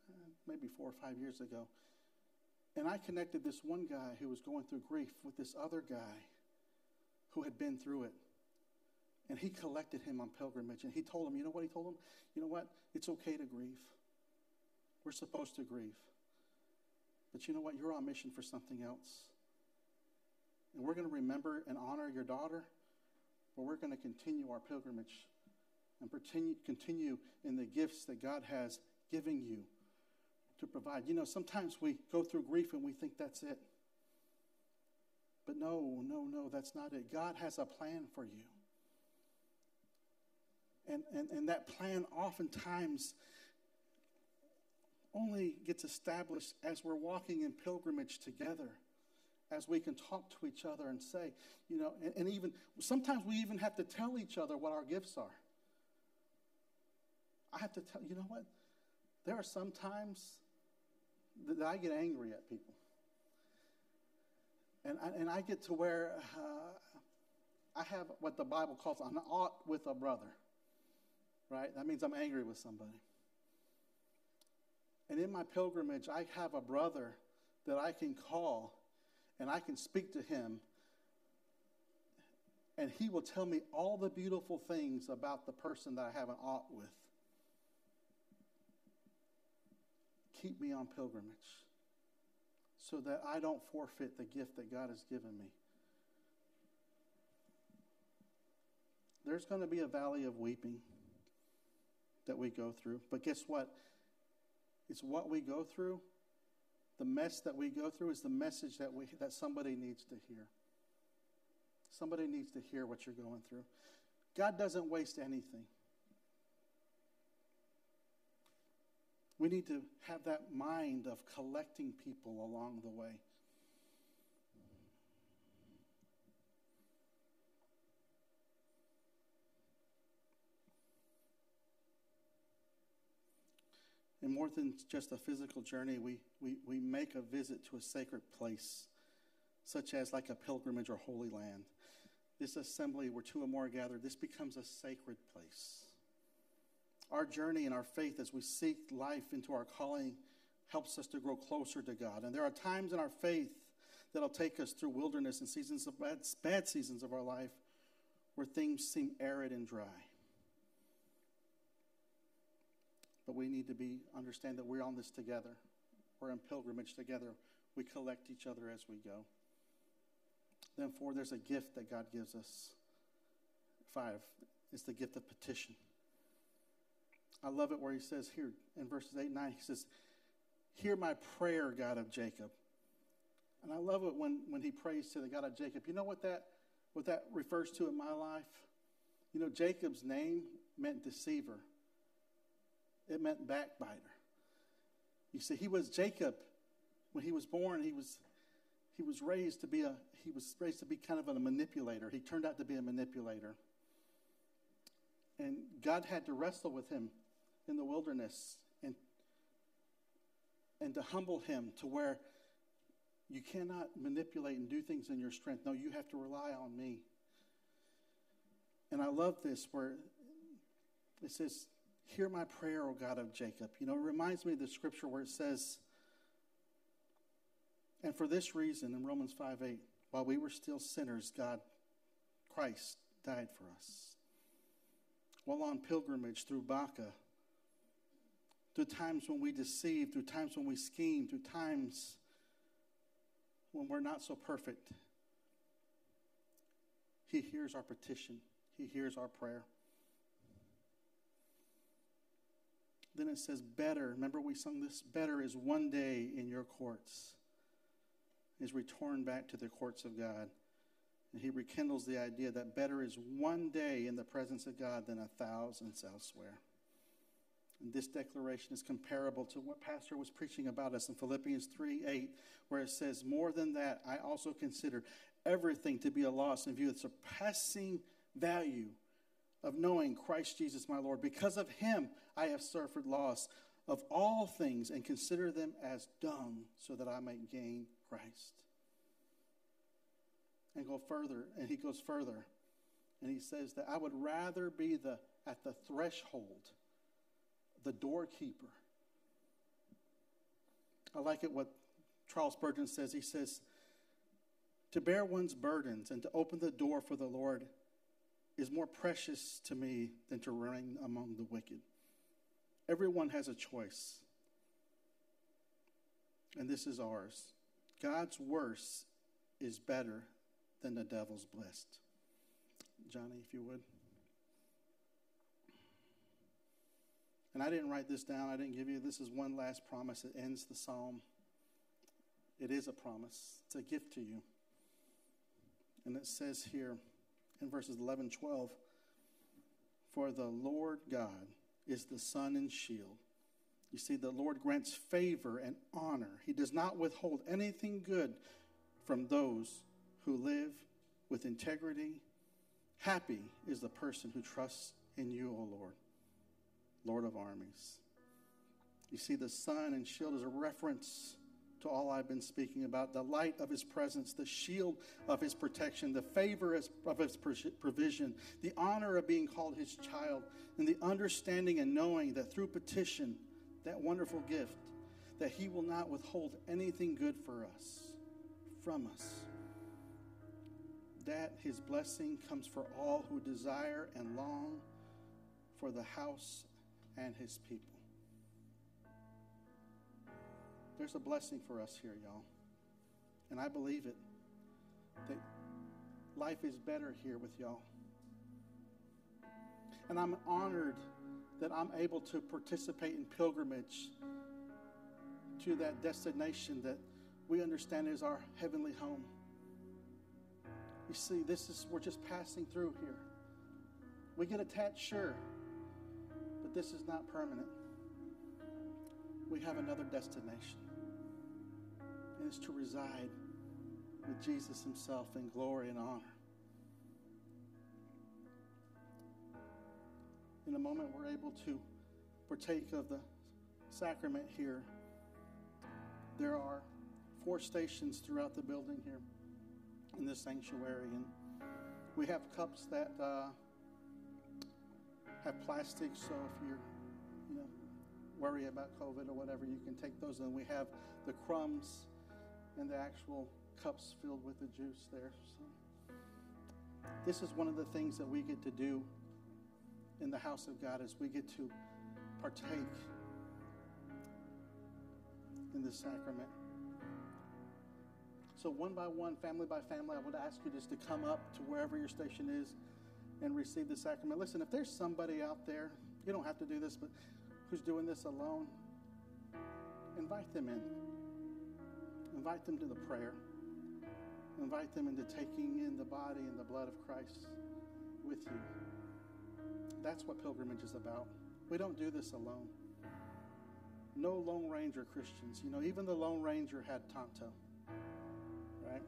uh, maybe four or five years ago. And I connected this one guy who was going through grief with this other guy who had been through it. And he collected him on pilgrimage. And he told him, you know what he told him? You know what? It's okay to grieve. We're supposed to grieve. But you know what? You're on mission for something else. And we're going to remember and honor your daughter, but we're going to continue our pilgrimage and continue, in the gifts that God has given you to provide. You know, sometimes we go through grief and we think that's it. But no, no, no, that's not it. God has a plan for you. And, and, and that plan oftentimes only gets established as we're walking in pilgrimage together, as we can talk to each other and say, you know, and, and even sometimes we even have to tell each other what our gifts are. I have to tell, you know what? There are some times that I get angry at people. And I, and I get to where uh, I have what the Bible calls an ought with a brother, right? That means I'm angry with somebody. And in my pilgrimage, I have a brother that I can call and I can speak to him, and he will tell me all the beautiful things about the person that I have an ought with. Keep me on pilgrimage so that I don't forfeit the gift that God has given me. There's going to be a valley of weeping that we go through. But guess what? It's what we go through. The mess that we go through is the message that, we, that somebody needs to hear. Somebody needs to hear what you're going through. God doesn't waste anything. We need to have that mind of collecting people along the way. And more than just a physical journey, we, we, we make a visit to a sacred place, such as like a pilgrimage or holy land. This assembly where two or more are gathered, this becomes a sacred place. Our journey and our faith as we seek life into our calling helps us to grow closer to God. And there are times in our faith that'll take us through wilderness and seasons of bad, bad seasons of our life where things seem arid and dry. But we need to be understand that we're on this together. We're in pilgrimage together. We collect each other as we go. Then four, there's a gift that God gives us. Five, it's the gift of petition. I love it where he says here in verses 8 and 9, he says, Hear my prayer, God of Jacob. And I love it when, when he prays to the God of Jacob. You know what that, what that refers to in my life? You know, Jacob's name meant deceiver, it meant backbiter. You see, he was Jacob when he was born. He was he was raised to be a he was raised to be kind of a manipulator. He turned out to be a manipulator. And God had to wrestle with him in the wilderness and, and to humble him to where you cannot manipulate and do things in your strength. No, you have to rely on me. And I love this where it says, Hear my prayer, O God of Jacob. You know, it reminds me of the scripture where it says, And for this reason, in Romans 5 8, while we were still sinners, God, Christ, died for us. While on pilgrimage through Baca, through times when we deceive, through times when we scheme, through times when we're not so perfect. He hears our petition, He hears our prayer. Then it says, Better, remember we sung this? Better is one day in your courts, is returned back to the courts of God, And he rekindles the idea that better is one day in the presence of God than a thousand elsewhere. And this declaration is comparable to what Pastor was preaching about us in Philippians 3 8, where it says, More than that, I also consider everything to be a loss in view of surpassing value of knowing Christ Jesus my Lord. Because of him, I have suffered loss of all things and consider them as dung so that I may gain Christ. And go further, and he goes further, and he says that I would rather be the at the threshold the doorkeeper. I like it what Charles Spurgeon says. He says, To bear one's burdens and to open the door for the Lord is more precious to me than to reign among the wicked. Everyone has a choice, and this is ours. God's worse is better than the devil's blessed. Johnny, if you would. And I didn't write this down, I didn't give you this is one last promise that ends the psalm. It is a promise, it's a gift to you. And it says here in verses 11 12 For the Lord God is the sun and shield. You see, the Lord grants favor and honor. He does not withhold anything good from those who live with integrity. Happy is the person who trusts in you, O Lord. Lord of armies. You see, the sun and shield is a reference to all I've been speaking about the light of his presence, the shield of his protection, the favor of his provision, the honor of being called his child, and the understanding and knowing that through petition, that wonderful gift, that he will not withhold anything good for us, from us. That his blessing comes for all who desire and long for the house and his people. There's a blessing for us here, y'all. And I believe it. That life is better here with y'all. And I'm honored that I'm able to participate in pilgrimage to that destination that we understand is our heavenly home. You see, this is we're just passing through here. We get attached, sure but this is not permanent. We have another destination, it's to reside with Jesus Himself in glory and honor. In a moment, we're able to partake of the sacrament here. There are four stations throughout the building here in this sanctuary, and we have cups that. Uh, have plastic, so if you're, you know, worry about COVID or whatever, you can take those. And we have the crumbs and the actual cups filled with the juice there. So this is one of the things that we get to do in the house of God is we get to partake in this sacrament. So one by one, family by family, I would ask you just to come up to wherever your station is and receive the sacrament. Listen, if there's somebody out there, you don't have to do this, but who's doing this alone, invite them in. Invite them to the prayer. Invite them into taking in the body and the blood of Christ with you. That's what pilgrimage is about. We don't do this alone. No Lone Ranger Christians. You know, even the Lone Ranger had Tonto. Right?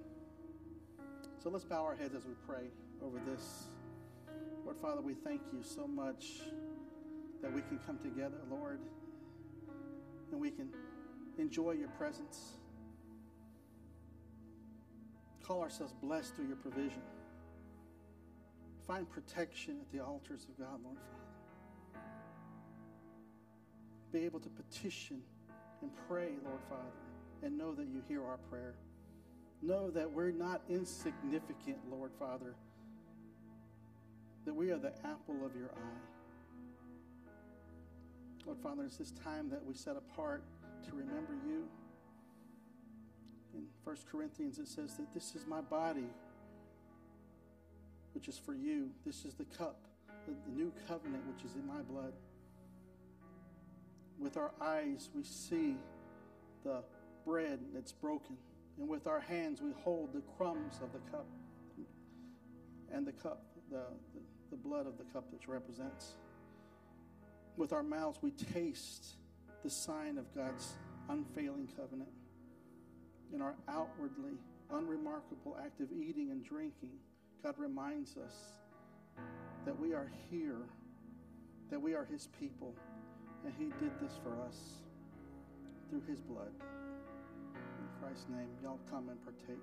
So let's bow our heads as we pray over this. Lord Father, we thank you so much that we can come together, Lord, and we can enjoy your presence. Call ourselves blessed through your provision. Find protection at the altars of God, Lord Father. Be able to petition and pray, Lord Father, and know that you hear our prayer. Know that we're not insignificant, Lord Father that we are the apple of your eye. Lord Father, it's this time that we set apart to remember you. 1 Corinthians, it says that this is my body, which is for you. This is the cup, the, the new covenant, which is in my blood. With our eyes, we see the bread that's broken, and with our hands, we hold the crumbs of the cup. and the cup, the, the, the blood of the cup that represents. With our mouths, we taste the sign of God's unfailing covenant. In our outwardly unremarkable act of eating and drinking, God reminds us that we are here, that we are His people, and He did this for us through His blood. In Christ's name, y'all come and partake.